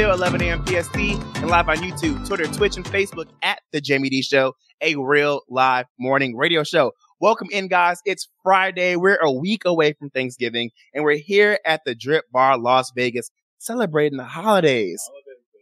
a.m. until 11 a.m. PST and live on YouTube, Twitter, Twitch, and Facebook at The Jaime Dee Show, a real live morning radio show. Welcome in, guys. It's Friday. We're a week away from Thanksgiving, and we're here at the Drip Bar, Las Vegas, celebrating the holidays.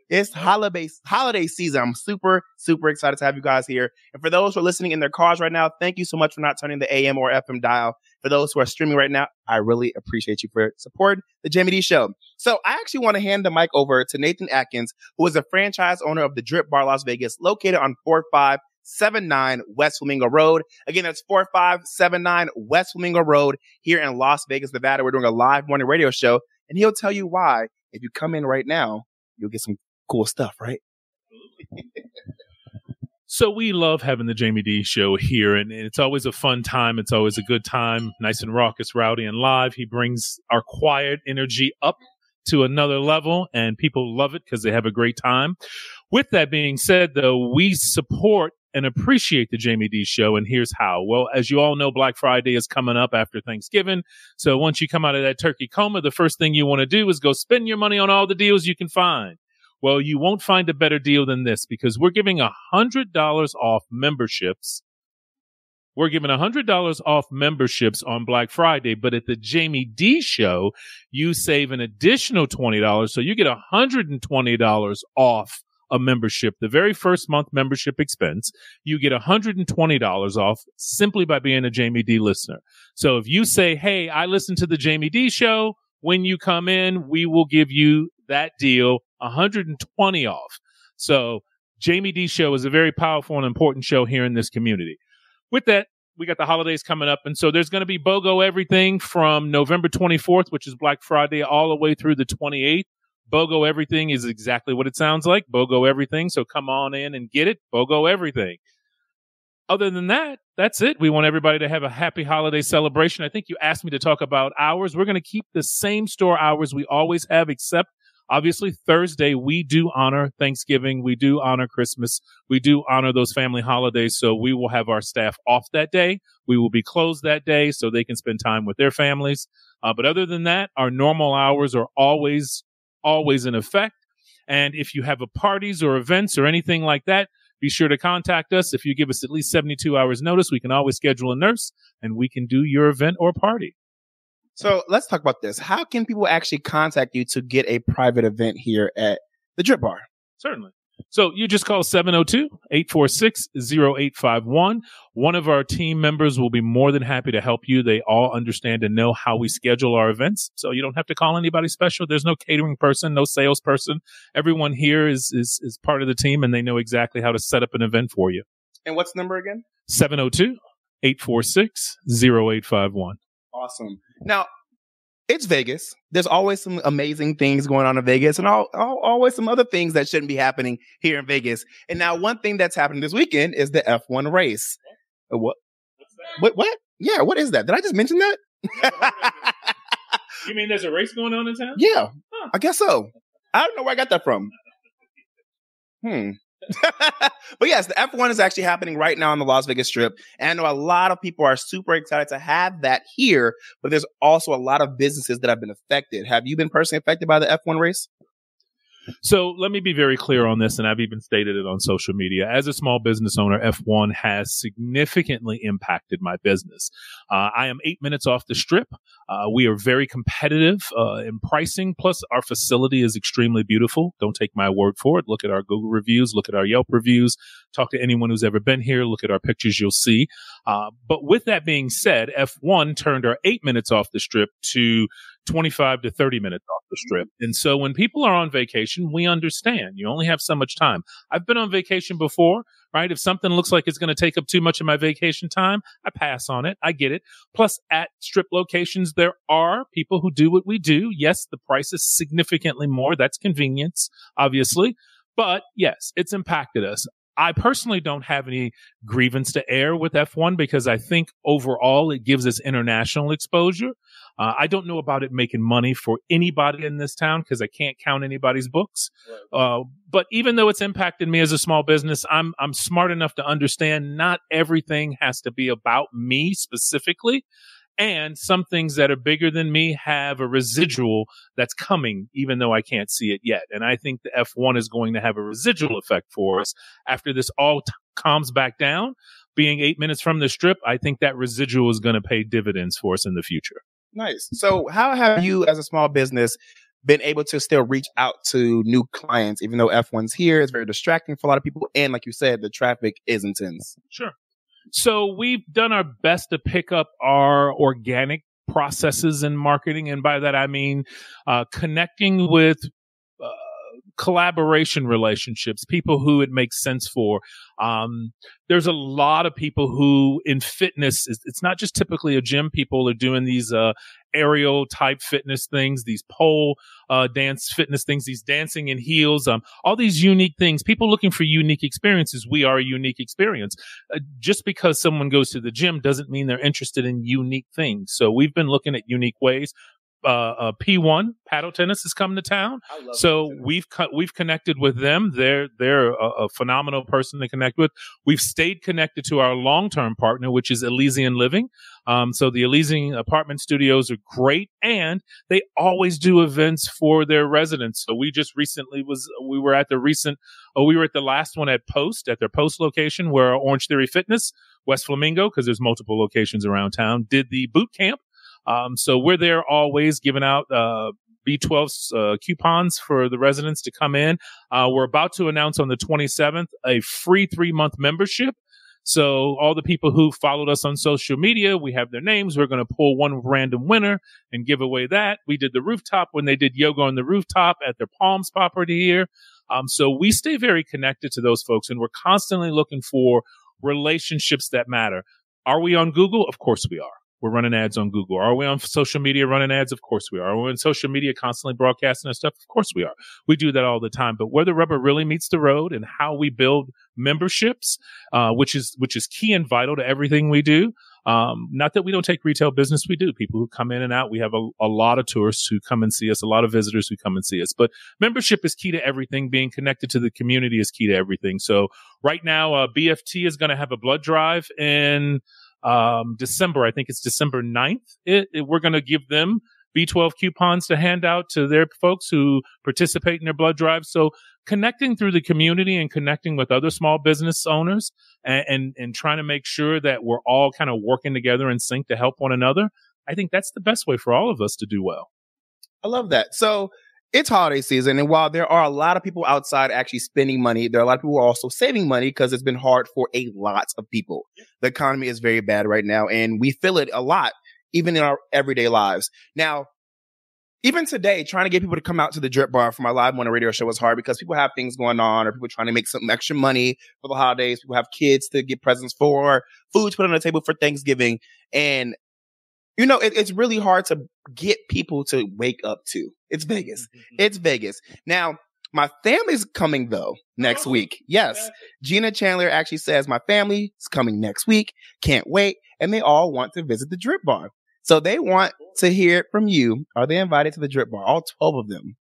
It's holiday holiday season. I'm super super excited to have you guys here. And for those who are listening in their cars right now, thank you so much for not turning the AM or FM dial. For those who are streaming right now, I really appreciate you for supporting the Jaime Dee Show. So I actually want to hand the mic over to Nathan Atkins, who is a franchise owner of the Drip Bar Las Vegas, located on 4579 West Flamingo Road. Again, that's 4579 West Flamingo Road here in Las Vegas, Nevada. We're doing a live morning radio show, and he'll tell you why. If you come in right now, you'll get some cool stuff, right? So we love having the Jaime Dee show here, and it's always a fun time. It's always a good time, nice and raucous, rowdy, and live. He brings our quiet energy up to another level, and people love it because they have a great time. With that being said, though, we support and appreciate the Jaime Dee show, and here's how. Well, as you all know, Black Friday is coming up after Thanksgiving. So once you come out of that turkey coma, the first thing you want to do is go spend your money on all the deals you can find. Well, you won't find a better deal than this because we're giving a hundred dollars off memberships. We're giving a hundred dollars off memberships on Black Friday, but at the Jaime Dee show, you save an additional twenty dollars. So you get a hundred and twenty dollars off a membership. The very first month membership expense, you get a hundred and twenty dollars off simply by being a Jaime Dee listener. So if you say, Hey, I listen to the Jaime Dee show, when you come in, we will give you that deal 120 off. So Jaime Dee show is a very powerful and important show here in this community. With that, we got the holidays coming up. And so there's going to be BOGO everything from November 24th, which is Black Friday, all the way through the 28th. BOGO everything is exactly what it sounds like. BOGO everything. So come on in and get it. BOGO everything. Other than that, that's it. We want everybody to have a happy holiday celebration. I think you asked me to talk about hours. We're going to keep the same store hours we always have, except obviously Thursday, we do honor Thanksgiving. We do honor Christmas. We do honor those family holidays. So we will have our staff off that day. We will be closed that day so they can spend time with their families. Uh, but other than that, our normal hours are always, always in effect. And if you have a parties or events or anything like that, be sure to contact us. If you give us at least 72 hours notice, we can always schedule a nurse and we can do your event or party. So let's talk about this. How can people actually contact you to get a private event here at the Drip Bar? Certainly. So you just call 702-846-0851. One of our team members will be more than happy to help you. They all understand and know how we schedule our events. So you don't have to call anybody special. There's no catering person, no salesperson. Everyone here is, is, is part of the team and they know exactly how to set up an event for you. And what's the number again? 702-846-0851. Awesome. Now, it's Vegas. There's always some amazing things going on in Vegas and all, all, always some other things that shouldn't be happening here in Vegas. And now one thing that's happening this weekend is the F1 race. What? What? What? Yeah, what is that? Did I just mention that? You mean there's a race going on in town? yeah, Huh. I guess so. I don't know where I got that from. Hmm. But yes, the F1 is actually happening right now on the Las Vegas Strip. And a lot of people are super excited to have that here, but there's also a lot of businesses that have been affected. Have you been personally affected by the F1 race? So let me be very clear on this, and I've even stated it on social media. As a small business owner, F1 has significantly impacted my business. Uh, I am eight minutes off the strip. Uh, we are very competitive uh, in pricing. Plus, our facility is extremely beautiful. Don't take my word for it. Look at our Google reviews, look at our Yelp reviews, talk to anyone who's ever been here, look at our pictures, you'll see. Uh, but with that being said, F1 turned our eight minutes off the strip to 25 to 30 minutes off the mm-hmm. strip. And so when people are on vacation, we understand you only have so much time. I've been on vacation before, right? If something looks like it's going to take up too much of my vacation time, I pass on it. I get it. Plus at strip locations, there are people who do what we do. Yes, the price is significantly more. That's convenience, obviously. But yes, it's impacted us. I personally don't have any grievance to air with F1 because I think overall it gives us international exposure. Uh, I don't know about it making money for anybody in this town because I can't count anybody's books. Uh, but even though it's impacted me as a small business, I'm I'm smart enough to understand not everything has to be about me specifically. And some things that are bigger than me have a residual that's coming, even though I can't see it yet. And I think the F1 is going to have a residual effect for us after this all t- calms back down. Being eight minutes from the strip, I think that residual is going to pay dividends for us in the future. Nice. So, how have you, as a small business, been able to still reach out to new clients, even though F1's here? It's very distracting for a lot of people. And like you said, the traffic is intense. Sure. So we've done our best to pick up our organic processes in marketing. And by that, I mean uh, connecting with collaboration relationships, people who it makes sense for. Um, there's a lot of people who in fitness, it's not just typically a gym. People are doing these, uh, aerial type fitness things, these pole, uh, dance fitness things, these dancing in heels, um, all these unique things. People looking for unique experiences. We are a unique experience. Uh, just because someone goes to the gym doesn't mean they're interested in unique things. So we've been looking at unique ways uh, uh, P1 paddle tennis is coming to town. So we've co- we've connected with them. They're they're a, a, phenomenal person to connect with. We've stayed connected to our long term partner, which is Elysian Living. Um, so the Elysian apartment studios are great, and they always do events for their residents. So we just recently was we were at the recent oh we were at the last one at Post at their Post location where Orange Theory Fitness West Flamingo because there's multiple locations around town did the boot camp um, so we're there always giving out, uh, B12 uh, coupons for the residents to come in. Uh, we're about to announce on the 27th a free three month membership. So all the people who followed us on social media, we have their names. We're going to pull one random winner and give away that. We did the rooftop when they did yoga on the rooftop at their Palms property here. Um, so we stay very connected to those folks and we're constantly looking for relationships that matter. Are we on Google? Of course we are. We're running ads on Google. Are we on social media running ads? Of course we are. Are we on social media constantly broadcasting our stuff? Of course we are. We do that all the time. But where the rubber really meets the road and how we build memberships, uh, which is which is key and vital to everything we do. Um, not that we don't take retail business, we do. People who come in and out. We have a, a lot of tourists who come and see us, a lot of visitors who come and see us. But membership is key to everything. Being connected to the community is key to everything. So right now, uh, BFT is going to have a blood drive in um, December. I think it's December 9th. It, it, we're going to give them B12 coupons to hand out to their folks who participate in their blood drive. So connecting through the community and connecting with other small business owners and, and, and trying to make sure that we're all kind of working together in sync to help one another. I think that's the best way for all of us to do well. I love that. So it's holiday season. And while there are a lot of people outside actually spending money, there are a lot of people who are also saving money because it's been hard for a lot of people. The economy is very bad right now and we feel it a lot, even in our everyday lives. Now, even today, trying to get people to come out to the drip bar for my live morning radio show was hard because people have things going on or people trying to make some extra money for the holidays. People have kids to get presents for, food to put on the table for Thanksgiving. And you know, it, it's really hard to get people to wake up to. It's Vegas. Mm-hmm. It's Vegas. Now, my family's coming though next oh, week. Yes. Gina Chandler actually says my family is coming next week. Can't wait. And they all want to visit the drip bar. So they want to hear it from you. Are they invited to the drip bar? All 12 of them.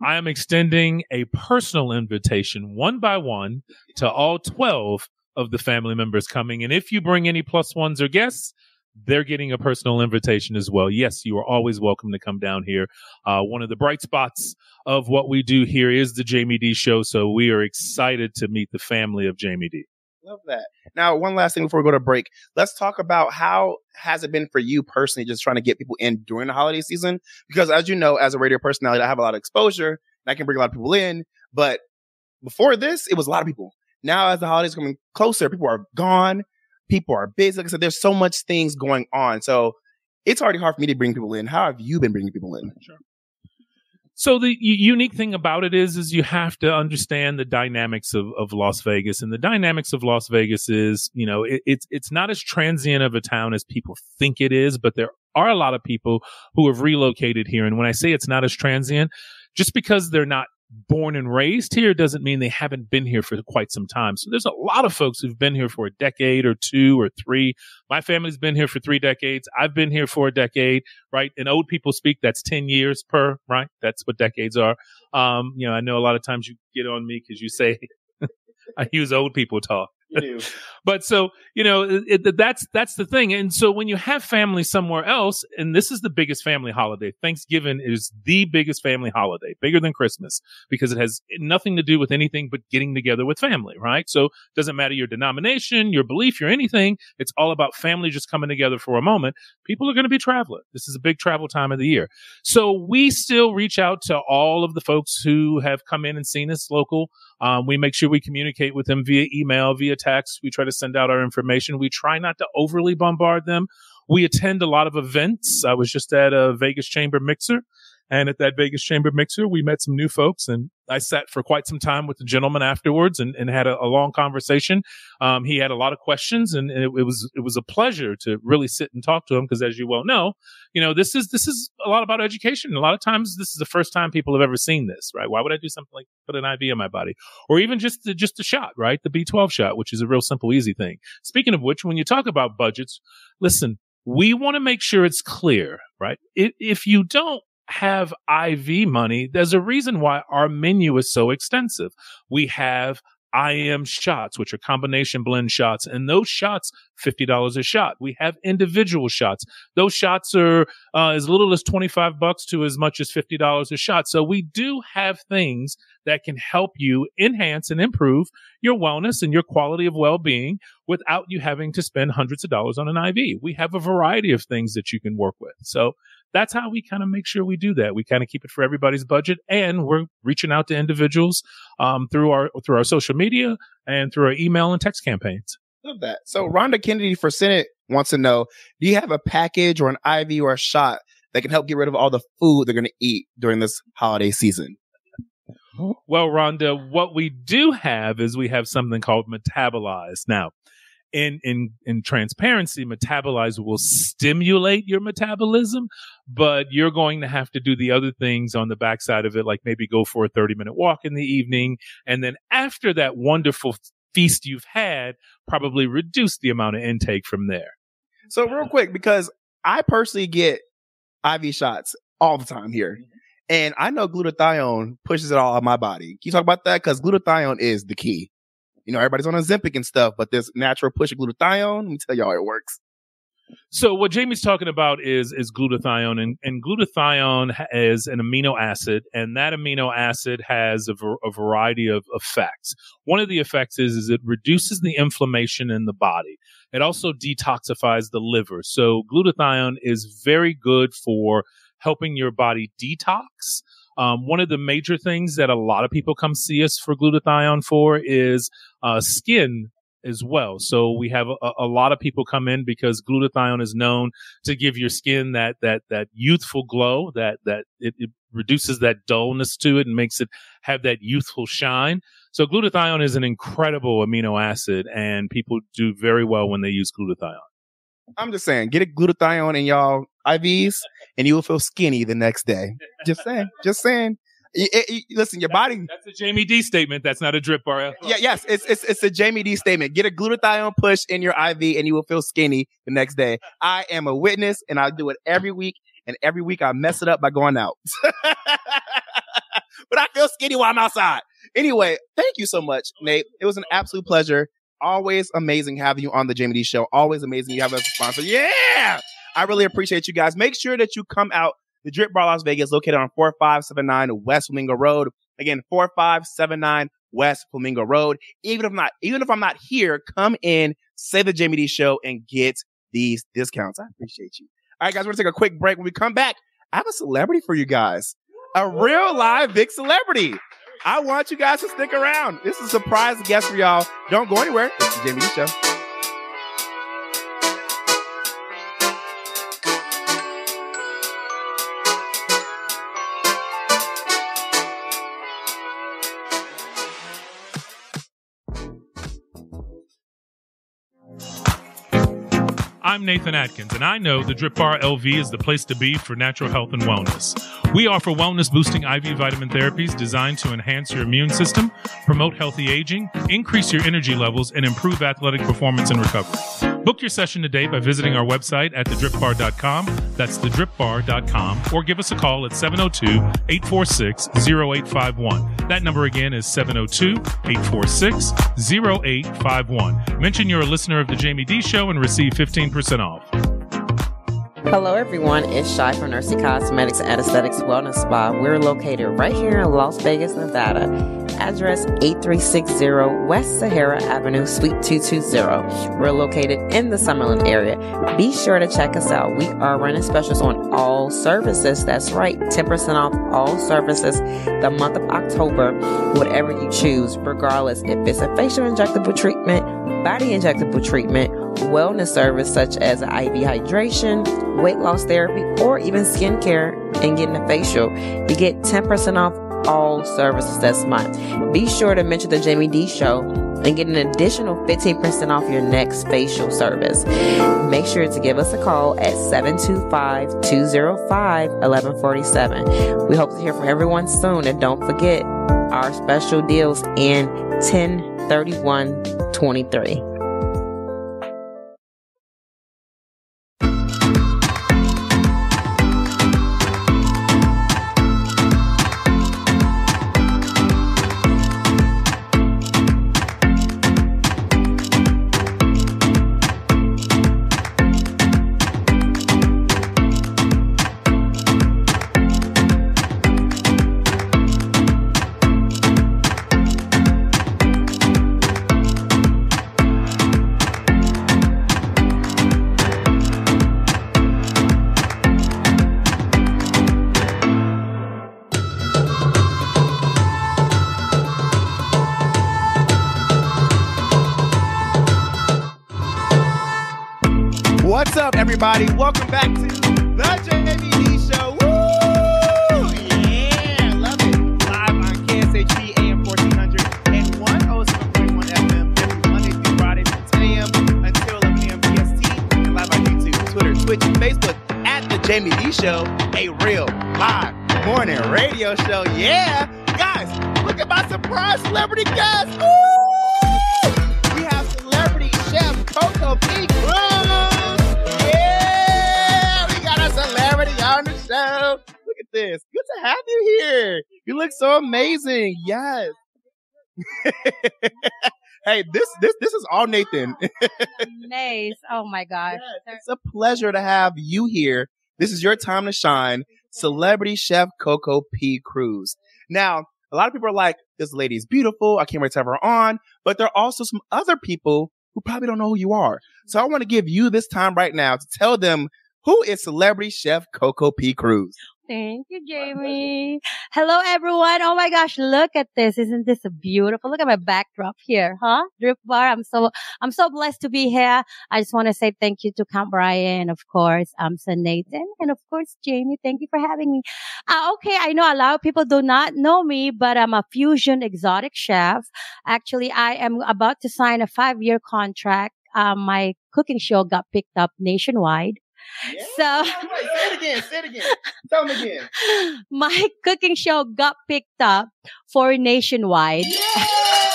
I am extending a personal invitation one by one to all 12 of the family members coming. And if you bring any plus ones or guests, they're getting a personal invitation as well. Yes, you are always welcome to come down here. Uh, one of the bright spots of what we do here is the Jaime Dee show. So we are excited to meet the family of Jaime Dee. Love that. Now, one last thing before we go to break. Let's talk about how has it been for you personally, just trying to get people in during the holiday season? Because as you know, as a radio personality, I have a lot of exposure and I can bring a lot of people in. But before this, it was a lot of people. Now, as the holidays coming closer, people are gone. People are busy. Like I said, there's so much things going on. So it's already hard for me to bring people in. How have you been bringing people in? Sure. So the unique thing about it is, is you have to understand the dynamics of, of Las Vegas, and the dynamics of Las Vegas is, you know, it, it's it's not as transient of a town as people think it is, but there are a lot of people who have relocated here, and when I say it's not as transient, just because they're not born and raised here doesn't mean they haven't been here for quite some time. So there's a lot of folks who've been here for a decade or two or three. My family's been here for three decades. I've been here for a decade, right? And old people speak, that's 10 years per, right? That's what decades are. Um, you know, I know a lot of times you get on me because you say, I use old people talk. But so, you know, it, it, that's, that's the thing. And so when you have family somewhere else, and this is the biggest family holiday, Thanksgiving is the biggest family holiday, bigger than Christmas because it has nothing to do with anything but getting together with family, right? So doesn't matter your denomination, your belief, your anything. It's all about family just coming together for a moment. People are going to be traveling. This is a big travel time of the year. So we still reach out to all of the folks who have come in and seen us local. Um, we make sure we communicate with them via email, via text. We try to send out our information. We try not to overly bombard them. We attend a lot of events. I was just at a Vegas Chamber Mixer. And at that Vegas Chamber Mixer, we met some new folks and I sat for quite some time with the gentleman afterwards and, and had a, a long conversation. Um, he had a lot of questions and it, it was, it was a pleasure to really sit and talk to him because as you well know, you know, this is, this is a lot about education. A lot of times this is the first time people have ever seen this, right? Why would I do something like put an IV in my body or even just, the, just a shot, right? The B12 shot, which is a real simple, easy thing. Speaking of which, when you talk about budgets, listen, we want to make sure it's clear, right? If, if you don't have IV money, there's a reason why our menu is so extensive. We have IM shots, which are combination blend shots, and those shots, $50 a shot. We have individual shots. Those shots are uh, as little as 25 bucks to as much as $50 a shot. So we do have things that can help you enhance and improve your wellness and your quality of well-being without you having to spend hundreds of dollars on an IV. We have a variety of things that you can work with. So that's how we kind of make sure we do that. We kind of keep it for everybody's budget, and we're reaching out to individuals um, through our through our social media and through our email and text campaigns. Love that. So Rhonda Kennedy for Senate wants to know, do you have a package or an IV or a shot that can help get rid of all the food they're going to eat during this holiday season? Well, Rhonda, what we do have is we have something called Metabolize. Now, in in in transparency, Metabolize will stimulate your metabolism, but you're going to have to do the other things on the backside of it, like maybe go for a 30 minute walk in the evening, and then after that wonderful feast you've had, probably reduce the amount of intake from there. So real quick, because I personally get IV shots all the time here. Mm-hmm. And I know glutathione pushes it all out of my body. Can you talk about that? Because glutathione is the key. You know, everybody's on Ozempic and stuff, but this natural push of glutathione, let me tell y'all, it works. So what Jaime's talking about is is glutathione, and, and glutathione is an amino acid, and that amino acid has a, ver- a variety of effects. One of the effects is is it reduces the inflammation in the body. It also detoxifies the liver. So glutathione is very good for helping your body detox. Um, one of the major things that a lot of people come see us for glutathione for is uh, skin as well. So we have a, a lot of people come in because glutathione is known to give your skin that that that youthful glow, that that it, it reduces that dullness to it and makes it have that youthful shine. So glutathione is an incredible amino acid, and people do very well when they use glutathione. I'm just saying, get a glutathione in y'all IVs and you will feel skinny the next day. Just saying, just saying. Y- y- y- listen, your body. That's a Jaime Dee statement. That's not a drip bar. Yeah, yes, it's, it's it's a Jaime Dee statement. Get a glutathione push in your IV and you will feel skinny the next day. I am a witness and I do it every week and every week I mess it up by going out. but I feel skinny while I'm outside. Anyway, thank you so much, Nate. It was an absolute pleasure. Always amazing having you on the Jaime Dee Show. Always amazing you have a sponsor. Yeah, I really appreciate you guys. Make sure that you come out. The Drip Bar Las Vegas, located on 4579 West Flamingo Road. Again, 4579 West Flamingo Road. Even if I'm not, even if I'm not here, come in, say the Jaime Dee Show, and get these discounts. I appreciate you. All right, guys, we're gonna take a quick break. When we come back, I have a celebrity for you guys, a real live big celebrity. I want you guys to stick around. This is a surprise guest for y'all. Don't go anywhere. It's the Jaime Dee Show. I'm Nathan Atkins, and I know the Drip Bar LV is the place to be for natural health and wellness. We offer wellness boosting IV vitamin therapies designed to enhance your immune system, promote healthy aging, increase your energy levels, and improve athletic performance and recovery. Book your session today by visiting our website at thedripbar.com. That's thedripbar.com, or give us a call at 702 846 0851. That number again is 702 846 0851. Mention you're a listener of The Jaime Dee Show and receive 15% off. Hello, everyone. It's Shy from Nursey Cosmetics and Aesthetics Wellness Spa. We're located right here in Las Vegas, Nevada. Address 8360 West Sahara Avenue, Suite 220. We're located in the Summerlin area. Be sure to check us out. We are running specials on all services. That's right, 10% off all services the month of October, whatever you choose, regardless if it's a facial injectable treatment, body injectable treatment, wellness service such as IV hydration, weight loss therapy, or even skincare and getting a facial. You get 10% off all services this month. Be sure to mention the Jaime Dee Show and get an additional 15% off your next facial service. Make sure to give us a call at 725-205-1147. We hope to hear from everyone soon and don't forget our special deals in 103123. What's up, everybody? hey, this this this is all Nathan. nice. Oh my gosh. Yes, it's a pleasure to have you here. This is your time to shine. Celebrity chef Coco P. Cruz. Now, a lot of people are like, this lady is beautiful. I can't wait to have her on. But there are also some other people who probably don't know who you are. So I want to give you this time right now to tell them who is celebrity chef Coco P. Cruz. Thank you, Jaime. Hello, everyone. Oh my gosh, look at this. Isn't this beautiful? Look at my backdrop here, huh? Drip bar. I'm so, I'm so blessed to be here. I just want to say thank you to Count Brian, of course, um, Sir Nathan, and of course, Jamie. Thank you for having me. Uh, okay. I know a lot of people do not know me, but I'm a fusion exotic chef. Actually, I am about to sign a five year contract. Um, my cooking show got picked up nationwide. So- Wait, say it again. Say it again. Tell them again. my cooking show got picked up for nationwide. Yeah!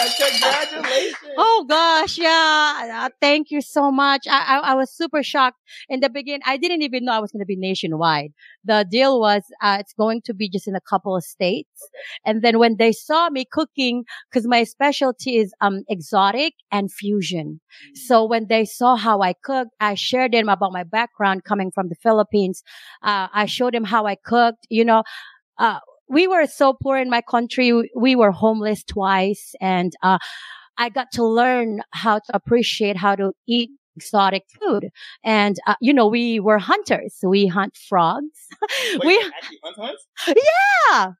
Congratulations. Oh gosh, yeah. Uh, thank you so much. I, I, I was super shocked in the beginning. I didn't even know I was going to be nationwide. The deal was, uh, it's going to be just in a couple of states. And then when they saw me cooking, cause my specialty is, um, exotic and fusion. So when they saw how I cooked, I shared them about my background coming from the Philippines. Uh, I showed them how I cooked, you know, uh, we were so poor in my country. We were homeless twice and, uh, I got to learn how to appreciate how to eat exotic food. And, uh, you know, we were hunters. We hunt frogs. Wait, we, actually, hunt hunts? yeah.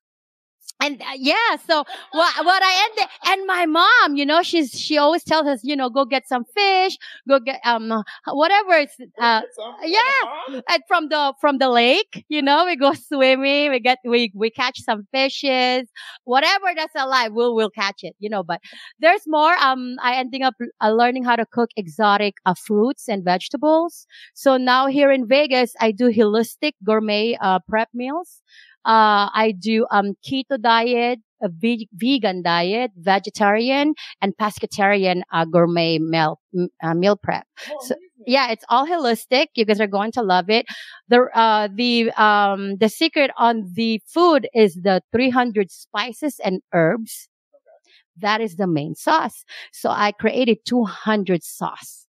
And uh, yeah, so what, what I ended, and my mom, you know, she's, she always tells us, you know, go get some fish, go get, um, whatever it's, uh, yeah. And from the from the lake you know we go swimming we get we we catch some fishes whatever that's alive we'll we'll catch it you know but there's more um i ending up uh, learning how to cook exotic uh, fruits and vegetables so now here in vegas i do holistic gourmet uh, prep meals uh, I do, um, keto diet, a ve- vegan diet, vegetarian, and pescatarian, uh, gourmet meal, uh, meal prep. So- yeah, it's all holistic. You guys are going to love it. The, uh, the, um, the secret on the food is the 300 spices and herbs. That is the main sauce. So I created 200 sauce.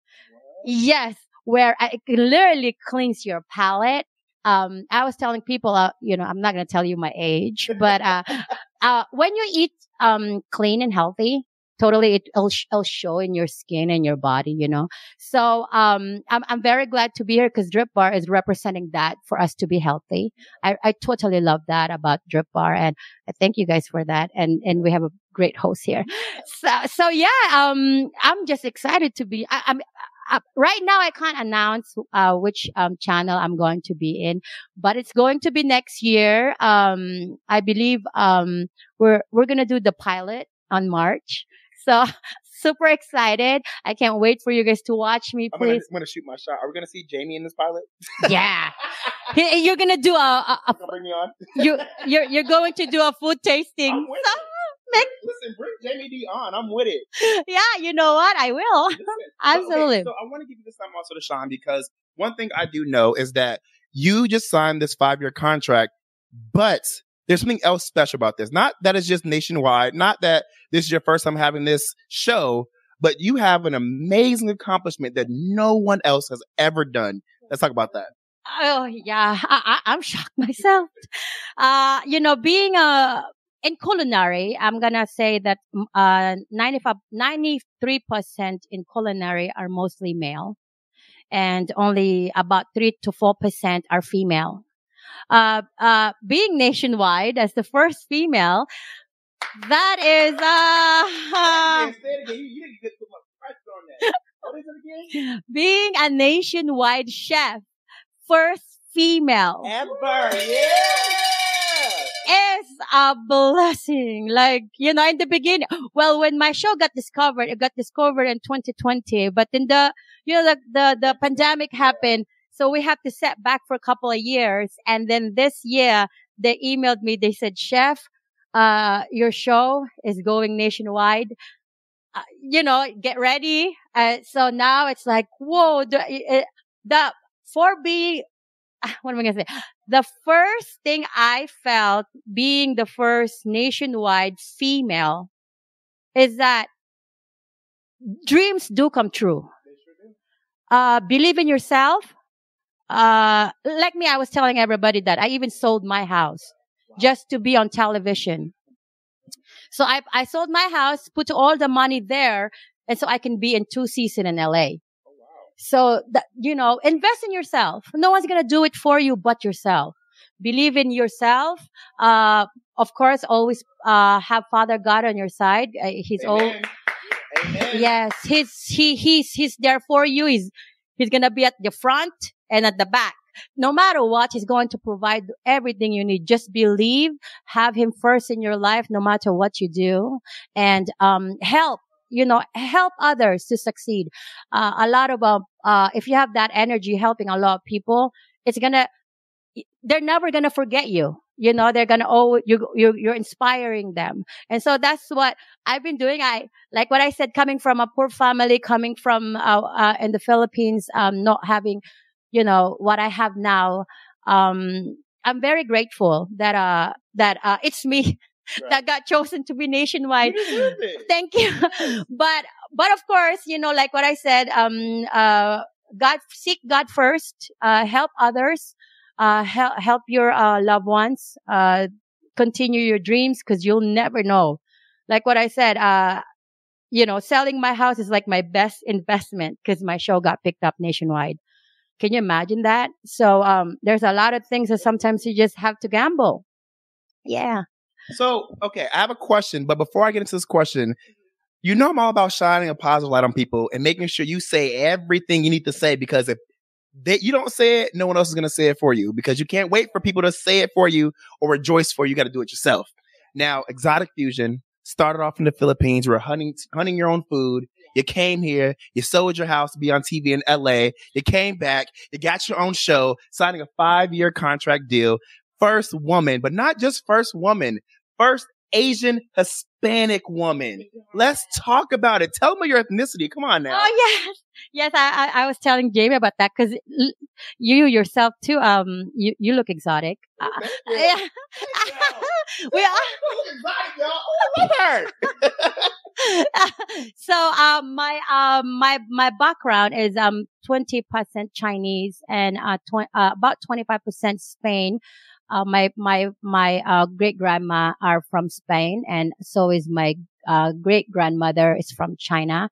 Yes, where I, it literally cleans your palate. Um, I was telling people, uh, you know, I'm not going to tell you my age, but, uh, uh, when you eat, um, clean and healthy, totally it'll, sh- it'll show in your skin and your body, you know. So, um, I'm, I'm very glad to be here because Drip Bar is representing that for us to be healthy. I, I totally love that about Drip Bar and I thank you guys for that. And, and we have a great host here. So, so yeah, um, I'm just excited to be, I, I'm, uh, right now I can't announce, uh, which, um, channel I'm going to be in, but it's going to be next year. Um, I believe, um, we're, we're going to do the pilot on March. So super excited. I can't wait for you guys to watch me, I'm gonna, please. I'm gonna shoot my shot. Are we gonna see Jaime in this pilot? yeah. You're going to do a, a, a Gonna bring me on? you, you're, you're going to do a food tasting. I'm with it. Listen, bring Jaime Dee on. I'm with it. yeah, you know what? I will. Listen, Absolutely. Okay, so I want to give you this time also to Sean because one thing I do know is that you just signed this five year contract, but there's something else special about this. Not that it's just nationwide, not that this is your first time having this show, but you have an amazing accomplishment that no one else has ever done. Let's talk about that. Oh yeah, I, I, I'm shocked myself. Uh, you know, being a in culinary, I'm gonna say that mm, uh 95, 93 percent in culinary are mostly male, and only about three to four percent are female. Uh, uh, being nationwide as the first female, that is uh, Yeah, say it again. You, you didn't get too much pressure on that. What is it again? being a nationwide chef, first female. Ever. Yeah. Is a blessing. Like, you know, in the beginning, well, when my show got discovered, it got discovered in 2020, but in the, you know, the, the, the pandemic happened. So we have to set back for a couple of years. And then this year they emailed me. They said, chef, uh, your show is going nationwide. Uh, you know, get ready. Uh, so now it's like, whoa, the, the, for being, what am I going to say? The first thing I felt being the first nationwide female is that dreams do come true. Uh, believe in yourself. Uh, like me, I was telling everybody that I even sold my house just to be on television. So I, I sold my house, put all the money there, and so I can be in two seasons in LA. So that, you know, invest in yourself. No one's going to do it for you but yourself. Believe in yourself. Uh, of course, always, uh, have Father God on your side. Uh, he's all, Amen. Amen. yes, he's, he, he's, he's there for you. He's, he's going to be at the front and at the back. No matter what, he's going to provide everything you need. Just believe, have him first in your life, no matter what you do and, um, help you know, help others to succeed. Uh, a lot of, uh, uh, if you have that energy helping a lot of people, it's gonna, they're never gonna forget you. You know, they're gonna oh you you're you're inspiring them, and so that's what I've been doing. I like what I said, coming from a poor family, coming from uh, uh in the Philippines, um, not having, you know, what I have now. Um, I'm very grateful that uh that uh it's me that got chosen to be nationwide. Thank you. but but of course, you know, like what I said, um uh God seek God first, uh help others, uh help help your uh loved ones, uh continue your dreams because you'll never know. Like what I said, uh you know, selling my house is like my best investment because my show got picked up nationwide. Can you imagine that? So um there's a lot of things that sometimes you just have to gamble. Yeah. So, okay, I have a question, but before I get into this question, you know I'm all about shining a positive light on people and making sure you say everything you need to say because if you don't say it, no one else is going to say it for you because you can't wait for people to say it for you or rejoice for you. You got to do it yourself. Now, Exotic Fusion started off in the Philippines. Were hunting, hunting your own food. You came here, you sold your house to be on TV in LA. You came back, you got your own show, signing a five year contract deal. First woman, but not just first woman, first Asian Hispanic woman. Let's talk about it. Tell me your ethnicity. Come on now. Oh yes, yes. I, I I was telling Jaime about that because you yourself too. Um, you you look exotic. Uh, yeah. we are. I love her. so um my um my my background is um 20% Chinese and uh, tw- uh about 25% Spain. Uh, my my my uh, great grandma are from Spain, and so is my uh, great grandmother is from China.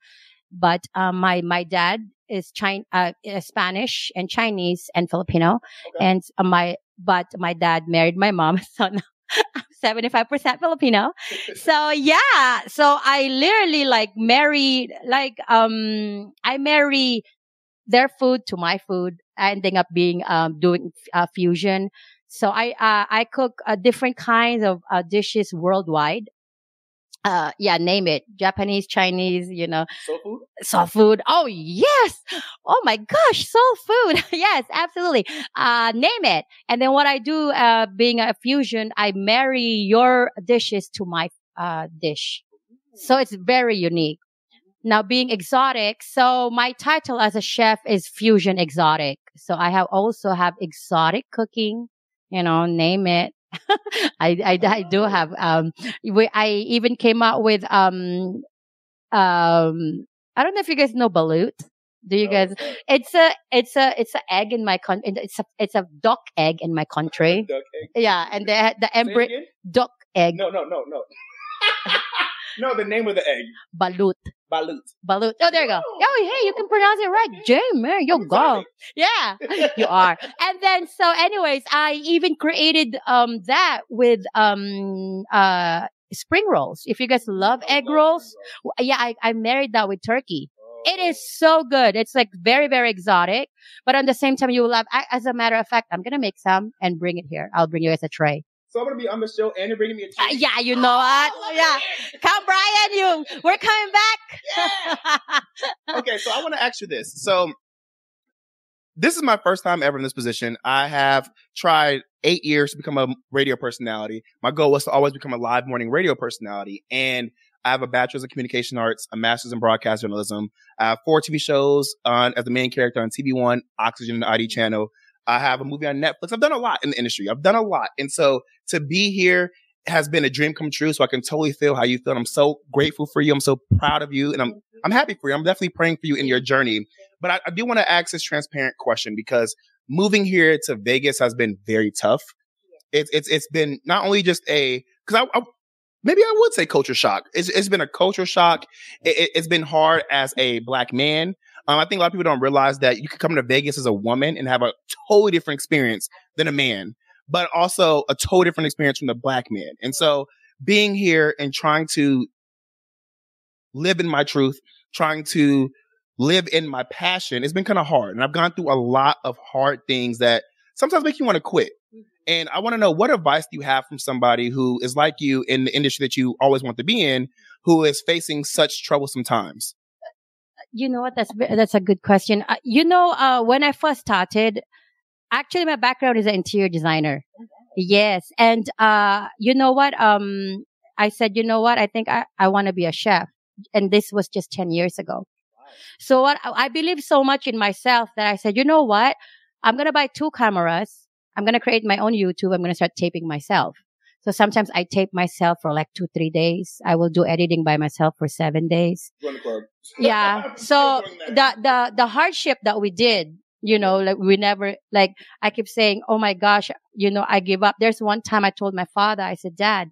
But uh, my my dad is China, uh, Spanish and Chinese and Filipino, Okay. and uh, my but my dad married my mom, so now I'm 75% Filipino. So yeah, so I literally like married, like, um, I marry their food to my food, ending up being, um, doing, uh, fusion. So I, uh, I cook, uh, different kinds of, uh, dishes worldwide. Uh, yeah, name it. Japanese, Chinese, you know, Soul food? soul food. Oh yes. Oh my gosh, soul food. yes, absolutely. Uh, name it. And then what I do, uh, being a fusion, I marry your dishes to my, uh, dish. So it's very unique. Now being exotic. So my title as a chef is fusion exotic. So I have also have exotic cooking, you know, name it. I, I, I do have, um, we, I even came out with, um, um, I don't know if you guys know balut. Do you guys? It's a, it's a, it's a egg in my con. It's a, it's a duck egg in my country. Duck egg. Yeah, and the the embryo duck egg No, no, no, no. no, the name of the egg. balut Balut. balut. Oh, there you go. Oh, hey, you can pronounce it right, Jay. Man, you go. Yeah, you are. And then, so, anyways, I even created um that with um uh spring rolls. If you guys love egg rolls, yeah, I I married that with turkey. It is so good. It's like very, very exotic, but at the same time, you will have. I, as a matter of fact, I'm gonna make some and bring it here. I'll bring you guys a tray. So I'm gonna be on the show and you're bringing me a Uh, yeah, you know what? Yeah, come, Brian. You, we're coming back. okay, so I want to ask you this. So this is my first time ever in this position. I have tried eight years to become a radio personality. My goal was to always become a live morning radio personality. And I have a bachelor's in communication arts, a master's in broadcast journalism. I have four TV shows on as the main character on TV One, Oxygen, and the ID channel. I have a movie on Netflix. I've done a lot in the industry. I've done a lot. And so to be here has been a dream come true. So I can totally feel how you feel. I'm so grateful for you. I'm so proud of you. And I'm I'm happy for you. I'm definitely praying for you in your journey. But I, I do want to ask this transparent question because moving here to Vegas has been very tough. It's it's it's been not only just a because I, I maybe I would say culture shock. It's it's been a culture shock. It, it, it's been hard as a black man. Um, I think a lot of people don't realize that you can come to Vegas as a woman and have a totally different experience than a man, but also a totally different experience from the black man. And so being here and trying to live in my truth, trying to live in my passion, it's been kind of hard. And I've gone through a lot of hard things that sometimes make you want to quit. And I want to know what advice do you have from somebody who is like you in the industry that you always want to be in, who is facing such troublesome times? You know what? That's that's a good question. Uh, you know, uh, when I first started, actually, my background is an interior designer. Yes. And, uh, you know what? Um, I said, you know what? I think I, I want to be a chef. And this was just 10 years ago. So what I believe so much in myself that I said, you know what? I'm going to buy two cameras. I'm going to create my own YouTube. I'm going to start taping myself. So sometimes I tape myself for like two, three days. I will do editing by myself for seven days. Yeah. So the, the, the hardship that we did, you know, like we never, like I keep saying, Oh my gosh, you know, I give up. There's one time I told my father, I said, dad,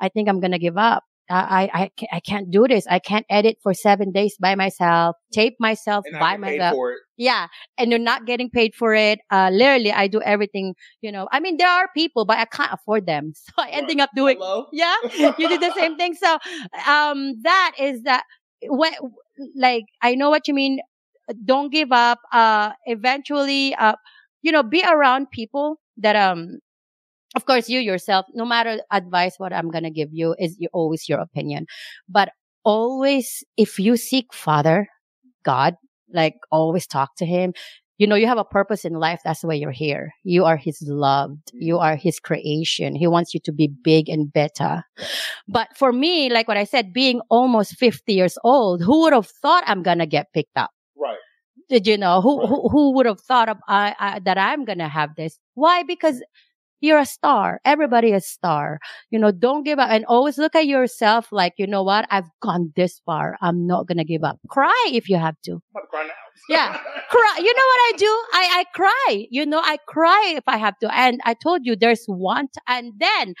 I think I'm going to give up. I, I, I ca- I can't do this. I can't edit for seven days by myself, tape myself And by myself. for it. Yeah. And you're not getting paid for it. Uh, literally, I do everything, you know, I mean, there are people, but I can't afford them. So I ending up doing, Hello? yeah, you did the same thing. So, um, that is that when, like, I know what you mean. Don't give up. Uh, eventually, uh, you know, be around people that, um, of course, you yourself, no matter advice, what I'm going to give you is always your opinion, but always, if you seek Father, God, like always talk to him. You know, you have a purpose in life. That's why you're here. You are his loved. You are his creation. He wants you to be big and better. But for me, like what I said, being almost 50 years old, who would have thought I'm going to get picked up? Right. Did you know who, Right. who, who would have thought of I, I, that I'm going to have this? Why? Because you're a star. Everybody is star. You know, don't give up and always look at yourself like, you know what? I've gone this far. I'm not going to give up. Cry if you have to. I'm cry now. Yeah. Cry. You know what I do? I, I cry. You know, I cry if I have to. And I told you there's one, t- and then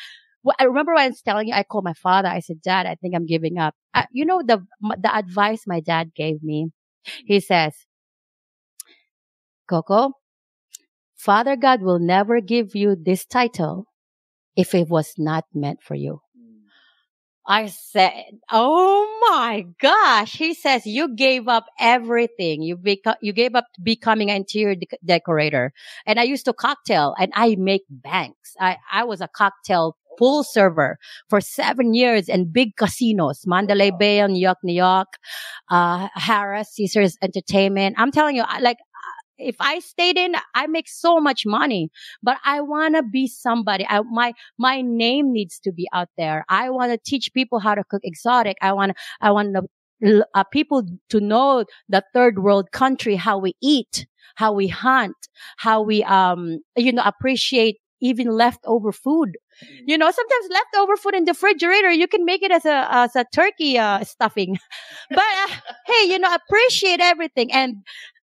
I remember when I was telling you, I called my father. I said, Dad, I think I'm giving up. Uh, you know, the, m- the advice my dad gave me, he says, Coco, Father God will never give you this title if it was not meant for you. I said, "Oh my gosh!" He says, "You gave up everything. You beca- you gave up becoming an interior de- decorator." And I used to cocktail, and I make banks. I I was a cocktail pool server for seven years in big casinos, Mandalay Bay and New York, New York, uh, Harrah's, Caesars Entertainment. I'm telling you, I, like. If I stayed in, I make so much money, but I want to be somebody. I, my, my name needs to be out there. I want to teach people how to cook exotic. I want, I want the, uh, people to know the third world country, how we eat, how we hunt, how we, um, you know, appreciate even leftover food. You know, sometimes leftover food in the refrigerator, you can make it as a, as a turkey, uh, stuffing. but, uh, hey, you know, appreciate everything. And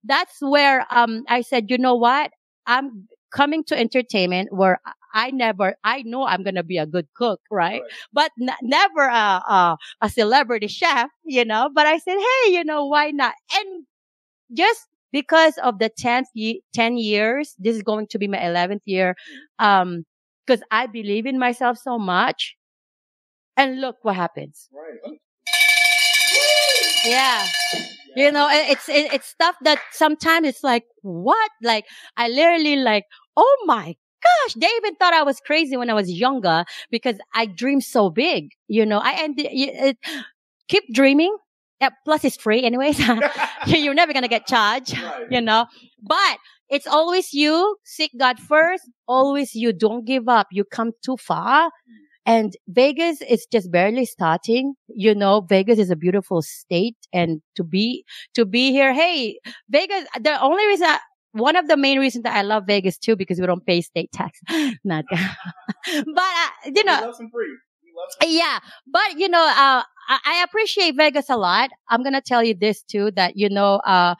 that's where, um, I said, you know what? I'm coming to entertainment where I never, I know I'm going to be a good cook, right? Right. But n- never a, a, a celebrity chef, you know, but I said, Hey, you know, why not? And just because of the 10th, ye- 10 years, this is going to be my 11th year. Um, cause I believe in myself so much. And look what happens. Right. Yeah. You know, it's, it, it's stuff that sometimes it's like, what? Like, I literally like, oh my gosh, they even thought I was crazy when I was younger because I dreamed so big. You know, I ended, it, keep dreaming. Yeah, plus it's free anyways. You're never going to get charged, Right. you know, but it's always you seek God first. Always you don't give up. You come too far. And Vegas is just barely starting. You know, Vegas is a beautiful state and to be, to be here. Hey, Vegas, the only reason, I, one of the main reasons that I love Vegas too, because we don't pay state tax. Not, but, uh, you know, love some free. We love some yeah, but you know, uh, I, I appreciate Vegas a lot. I'm gonna tell you this too, that you know, uh,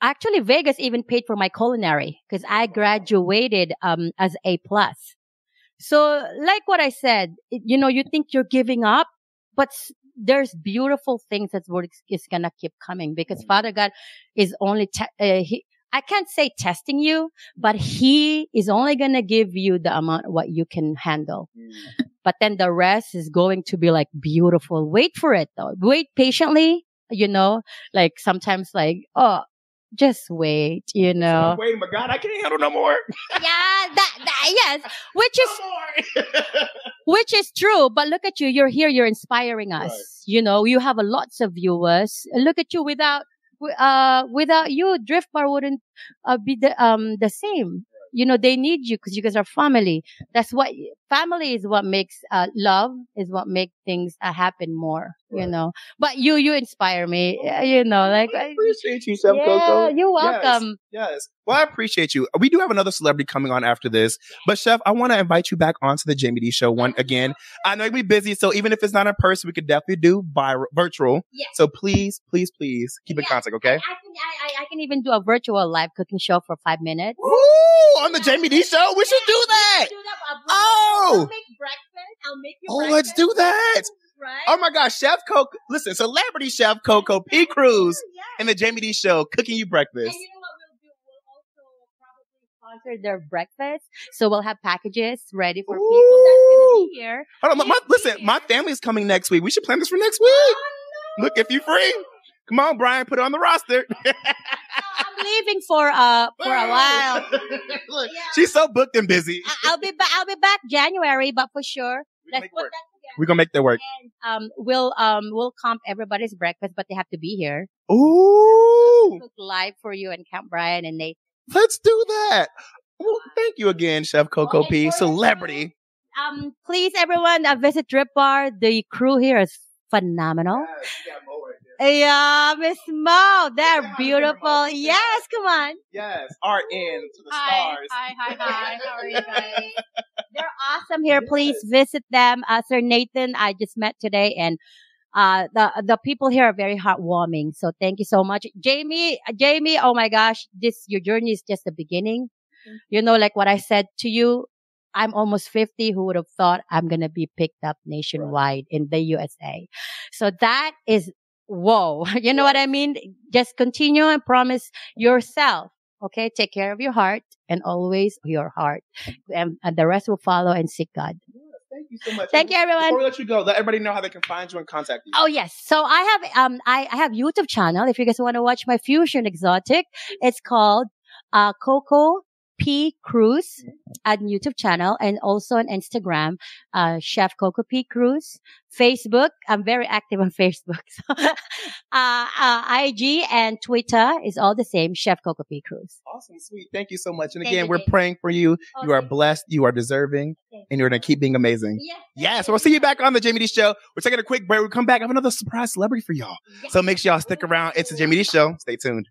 actually Vegas even paid for my culinary because I graduated, um, as A plus. So like what I said, you know, you think you're giving up, but there's beautiful things that's what is- is gonna keep coming because Father God is only, te- uh, he, I can't say testing you, but he is only gonna give you the amount of what you can handle but then the rest is going to be like beautiful. Wait for it though. Wait patiently, you know, like sometimes like, oh, just wait, you know. Wait, my God, I can't handle no more. yeah, that, that, yes, which is, No which is true. But look at you. You're here. You're inspiring us. Right. You know, you have a lots of viewers. Look at you without, uh, without you, Drip Bar wouldn't, uh, be the, um, the same. you know, they need you because you guys are family. That's what family is what makes uh, love is what makes things uh, happen more. You know, but you you inspire me. uh, You know, like I I- appreciate you, Chef yeah, Coco. you're welcome. Yes. Well, I appreciate you. We do have another celebrity coming on after this, but Chef, I want to invite you back onto the Jaime Dee show one again. I know you'll be busy, so even if it's not in person, we could definitely do by virtual. Yes. So please, please, please keep in Yeah. contact, okay? I can I, I, I can even do a virtual live cooking show for five minutes. Ooh, on the Jaime Dee show, we should do that. I'll- Oh! I'll make breakfast. I'll make you Oh, let's do that. Right? Oh my gosh, Chef Coco, listen, celebrity Chef Coco P. Cruz Yeah. and the Jaime Dee show cooking you breakfast. And you know what we'll do? We'll also probably sponsor their breakfast. So we'll have packages ready for people that's gonna be here. Hold on, my, my- listen, my family's coming next week. We should plan this for next week. Oh, Look, if you're free, come on, Brian, put it on the roster. I'm leaving for uh for a while. Look, Yeah. she's so booked and busy. I- I'll be back. I'll be back January, but for sure, We let's put work. that together. We're gonna make that work. And um, we'll um we'll comp everybody's breakfast, but they have to be here. Ooh, Cook live for you and Camp Brian and Nate. let's do that. Well, thank you again, Chef Coco Okay, P. Celebrity. Um, please everyone uh, visit Drip Bar. The crew here is phenomenal. Yeah, Miss Mo, they're beautiful. Yes, come on. Yes, in to the Hi, stars. hi, hi, hi. How are you guys? They're awesome here. Please visit them. Uh, Sir Nathan, I just met today and uh, the, the people here are very heartwarming. So thank you so much. Jaime, Jaime, oh my gosh, this, your journey is just the beginning. You know, like what I said to you, I'm almost 50. Who would have thought I'm going to be picked up nationwide in the USA? So that is, whoa. You know what I mean? Just continue and promise yourself. Okay. Take care of your heart and always your heart. And, and the rest will follow and seek God. Thank you so much. Thank you, everyone. Before we let you go, let everybody know how they can find you and contact you. Oh yes. So I have um I, I have YouTube channel. If you guys want to watch my fusion exotic, it's called uh Coco P Cruz at YouTube channel and also on Instagram, uh Chef Coco P Cruz. Facebook, I'm very active on Facebook. So, uh, uh IG and Twitter is all the same, Chef Coco P Cruz. Awesome, sweet. Thank you so much. And Thank again, you, we're praying for you. You are blessed. You are deserving. Thank And you're going to keep being amazing. Yes. Yes, we'll see you back on the Jaime Dee Show. We're taking a quick break. We'll come back. I have another surprise celebrity for y'all. Yes. So make sure y'all stick around. It's the Jaime Dee Show. Stay tuned.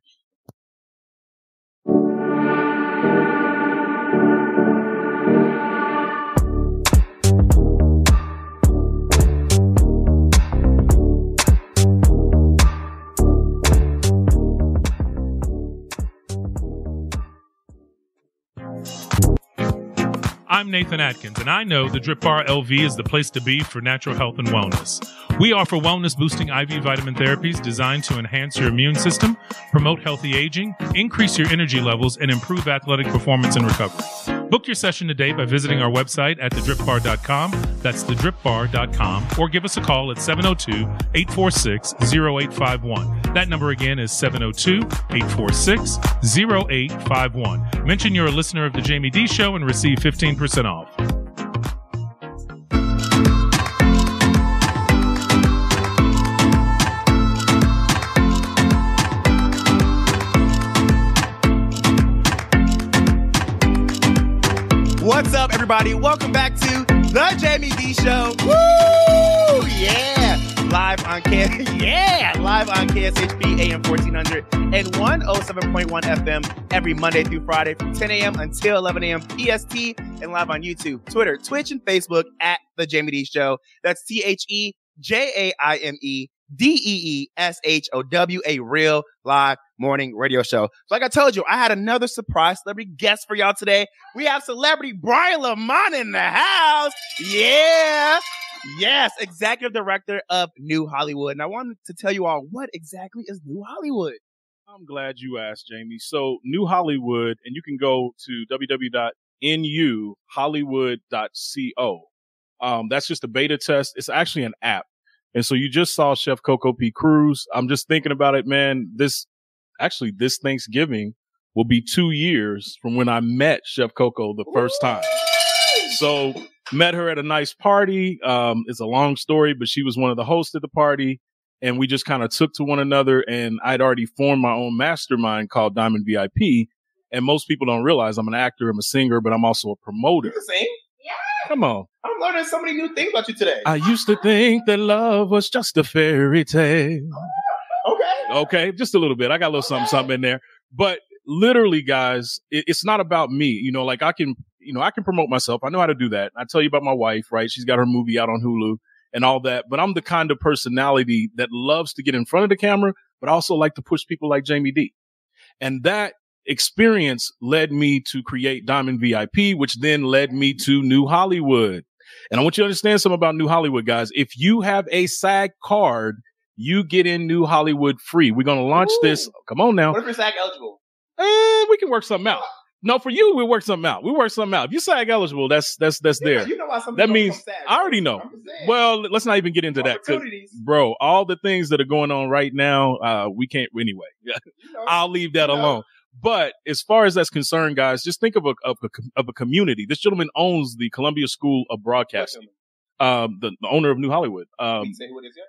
I'm Nathan Atkins, and I know the Drip Bar LV is the place to be for natural health and wellness. We offer wellness boosting IV vitamin therapies designed to enhance your immune system, promote healthy aging, increase your energy levels, and improve athletic performance and recovery. Book your session today by visiting our website at thedripbar.com. That's thedripbar.com, or give us a call at 702 846 0851. That number again is 702 846 0851. Mention you're a listener of The Jaime Dee Show and receive 15% off. What's up, everybody? Welcome back to the Jaime Dee Show. Woo! Yeah! Live on K yeah, live on KSHP AM 1400 and 107.1 FM every Monday through Friday from 10 a.m. until 11 a.m. PST and live on YouTube, Twitter, Twitch, and Facebook at the Jaime Dee Show. That's T H E J A I M E D E E S H O W, a real live morning radio show. So like I told you, I had another surprise celebrity guest for y'all today. We have celebrity Brian Lamont in the house. Yeah. Yes, executive director of New Hollywood. And I wanted to tell you all what exactly is New Hollywood. I'm glad you asked, Jaime. So, New Hollywood, and you can go to www.nuhollywood.co. Um, that's just a beta test. It's actually an app. And so you just saw Chef Coco P. Cruz. I'm just thinking about it, man. This actually, this Thanksgiving will be two years from when I met Chef Coco the first time. So met her at a nice party. Um, it's a long story, but she was one of the hosts at the party and we just kind of took to one another and I'd already formed my own mastermind called Diamond VIP. And most people don't realize I'm an actor, I'm a singer, but I'm also a promoter. You sing. Come on. I'm learning so many new things about you today. I used to think that love was just a fairy tale. okay. Okay, just a little bit. I got a little something, something in there. But literally, guys, it, it's not about me. You know, like I can, you know, I can promote myself. I know how to do that. I tell you about my wife, right? She's got her movie out on Hulu and all that. But I'm the kind of personality that loves to get in front of the camera, but also like to push people like Jaime Dee. And that experience led me to create Diamond VIP, which then led me to New Hollywood. And I want you to understand something about New Hollywood, guys. If you have a SAG card, you get in New Hollywood free. We're going to launch Ooh. this. Come on now. What if you're SAG eligible? Eh, we can work something out. No, for you, we work something out. We work something out. If you SAG eligible, that's that's that's Yeah, there. you know why That means SAG, I already know. I'm just saying. Well, let's not even get into that. Bro, all the things that are going on right now, uh, we can't anyway. You know. I'll leave that alone. But as far as that's concerned, guys, just think of a of a, of a community. This gentleman owns the Columbia School of Broadcasting. Um, the, the owner of New Hollywood. Um, say who it is yet?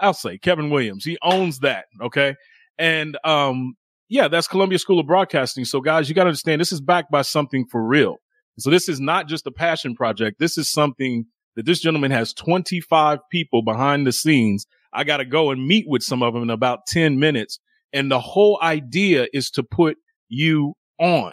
I'll say Kevin Williams. He owns that. Okay. And, um, yeah, that's Columbia School of Broadcasting. So guys, you got to understand this is backed by something for real. So this is not just a passion project. This is something that this gentleman has 25 people behind the scenes. I got to go and meet with some of them in about 10 minutes. And the whole idea is to put you on.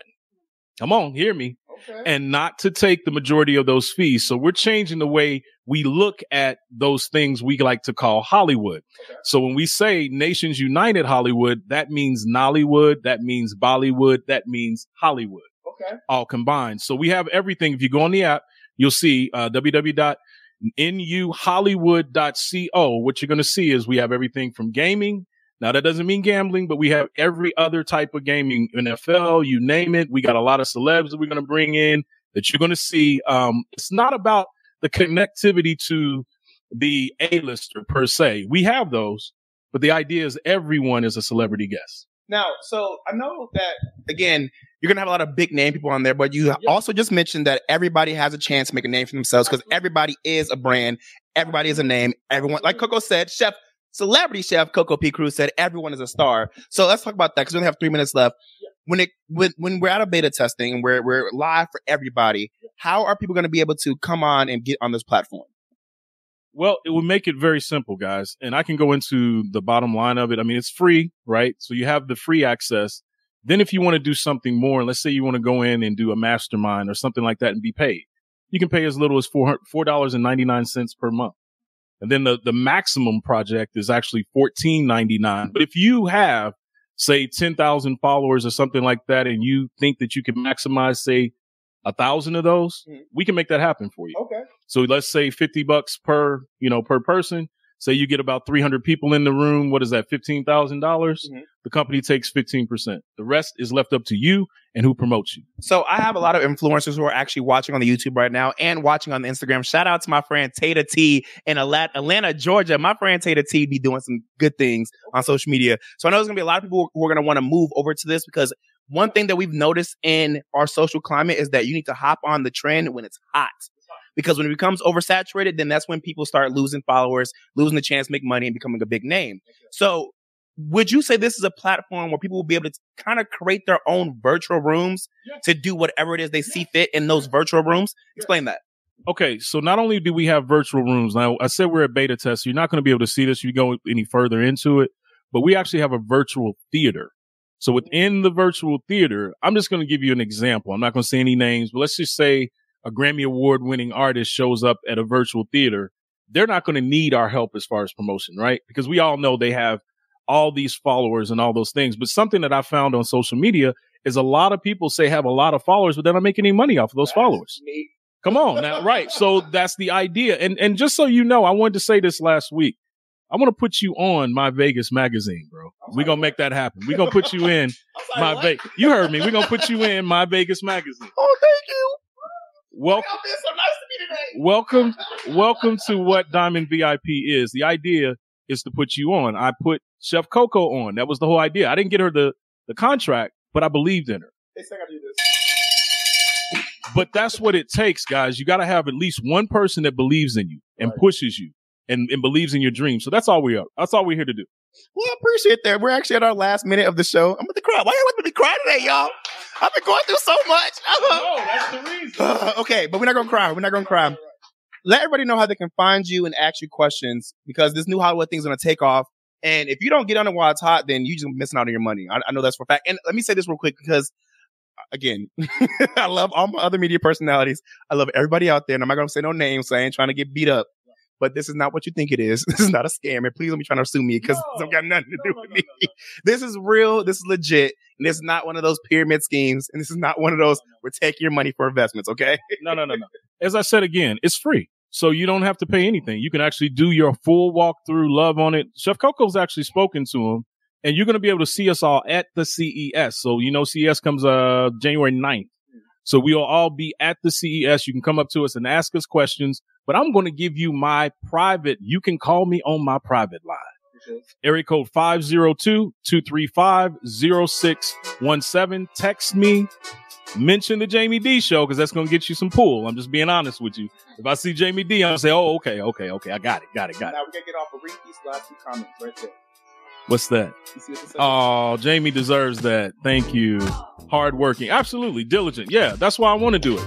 Come on, hear me Okay. and not to take the majority of those fees. So we're changing the way we look at those things we like to call Hollywood. Okay. So when we say Nations United Hollywood, that means Nollywood, that means Bollywood, that means Hollywood, okay. all combined. So we have everything. If you go on the app, you'll see uh, www.nuhollywood.co. What you're going to see is we have everything from gaming. Now that doesn't mean gambling, but we have every other type of gaming, NFL, you name it. We got a lot of celebs that we're going to bring in that you're going to see. Um, it's not about the connectivity to the A-lister per se. We have those, but the idea is everyone is a celebrity guest. Now, so I know that again, you're gonna have a lot of big name people on there, but you also just mentioned that everybody has a chance to make a name for themselves because everybody is a brand, everybody is a name. Everyone, like Coco said, Chef, celebrity chef Coco P. Cruz said, everyone is a star. So let's talk about that because we only have three minutes left. When it when when we're out of beta testing and we're we're live for everybody, how are people going to be able to come on and get on this platform? Well, it would make it very simple, guys. And I can go into the bottom line of it. I mean, it's free, right? So you have the free access. Then if you want to do something more, let's say you want to go in and do a mastermind or something like that and be paid, you can pay as little as four four dollars and ninety nine cents per month. And then the, the maximum project is actually fourteen ninety nine. But if you have, say, ten thousand followers or something like that, and you think that you can maximize, say, a thousand of those, Mhm. we can make that happen for you. Okay. So let's say 50 bucks per, you know, per person. Say you get about 300 people in the room. What is that? $15,000. dollars Mhm. The company takes 15%. The rest is left up to you and who promotes you. So I have a lot of influencers who are actually watching on the YouTube right now and watching on the Instagram. Shout out to my friend Tata T in Atlanta, Georgia. My friend Tata T be doing some good things on social media. So I know there's gonna be a lot of people who are gonna want to move over to this because one thing that we've noticed in our social climate is that you need to hop on the trend when it's hot. Because when it becomes oversaturated, then that's when people start losing followers, losing the chance to make money and becoming a big name. So would you say this is a platform where people will be able to kind of create their own virtual rooms to do whatever it is they see fit in those virtual rooms? Explain that. Okay. So not only do we have virtual rooms now, I said we're a beta test. So you're not going to be able to see this. if You go any further into it, but we actually have a virtual theater. So within the virtual theater, I'm just going to give you an example. I'm not going to say any names, but let's just say a Grammy award winning artist shows up at a virtual theater. They're not going to need our help as far as promotion, right? Because we all know they have all these followers and all those things. But something that I found on social media is a lot of people say have a lot of followers, but they're not making any money off of those followers. Come on now, right? So that's the idea. And and just so you know, I wanted to say this last week. I want to put you on my Vegas magazine, bro. We're gonna make that happen. We're gonna put you in my Vegas. You heard me. We're gonna put you in my Vegas magazine. Oh, thank you. Well, so nice to welcome, welcome to what Diamond VIP is. The idea is to put you on. I put Chef Coco on. That was the whole idea. I didn't get her the the contract, but I believed in her. They gotta do this. But that's what it takes, guys. You got to have at least one person that believes in you and Right. pushes you and, and believes in your dream. So that's all we are. That's all we're here to do. Well, I appreciate that. We're actually at our last minute of the show. I'm about to cry. Why are y'all me to cry today, y'all? I've been going through so much. No, that's the reason. Uh, okay, but we're not gonna cry. We're not gonna cry. Let everybody know how they can find you and ask you questions because this new Hollywood thing's gonna take off. And if you don't get on it while it's hot, then you just missing out on your money. I, I know that's for a fact. And let me say this real quick because, uh, again, I love all my other media personalities. I love everybody out there, and I'm not gonna say no names, so I ain't trying to get beat up. But this is not what you think it is. This is not a scam. And please don't be trying to sue me because No. it's got nothing to No, do no, with me. This is real. This is legit. And this is not one of those pyramid schemes. And this is not one of those we're taking your money for investments. Okay. No, no, no, no. As I said again, it's free. So you don't have to pay anything. You can actually do your full walkthrough, love on it. Chef Coco's actually spoken to him and you're going to be able to see us all at the CES. So, you know, CES comes, uh, January 9th. So we'll all be at the CES. You can come up to us and ask us questions, but I'm going to give you my private. You can call me on my private line. Area code 502-235-0617. Text me mention the Jaime Dee show because that's going to get you some pull. I'm just being honest with you. If I see Jaime Dee, I'm going to say, oh, okay, okay, okay. I got it, got it, got it. Now we're gonna get off of these last two comments right there. What's that? Oh, Jaime deserves that. Thank you. Hardworking. Absolutely. Diligent. Yeah, that's why I want to do it.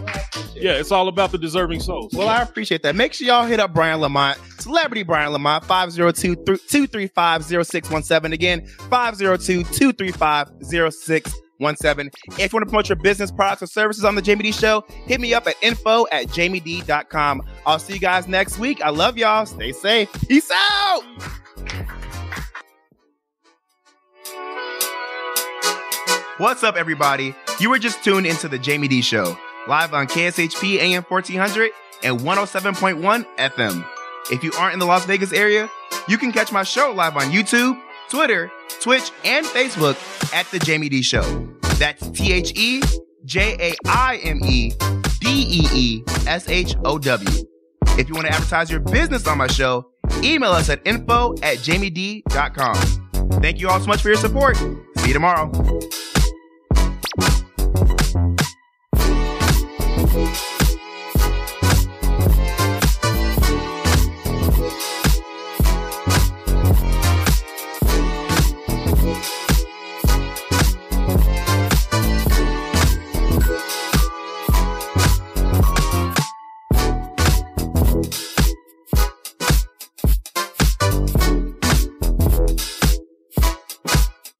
Yeah, it's all about the deserving souls. Well, I appreciate that. Make sure y'all hit up Brian Lamont, celebrity Brian Lamont, 502 235 0617. Again, 502 235 0617. If you want to promote your business, products, or services on the Jaime Dee Show, hit me up at info at jamied.com. I'll see you guys next week. I love y'all. Stay safe. Peace out. What's up, everybody? You were just tuned into the Jaime Dee Show, live on KSHP AM 1400 and 107.1 FM. If you aren't in the Las Vegas area, you can catch my show live on YouTube, Twitter, Twitch, and Facebook at The Jaime Dee Show. That's T H E J A I M E D E E S H O W. If you want to advertise your business on my show, email us at info at jamied.com. Thank you all so much for your support. See you tomorrow. Thank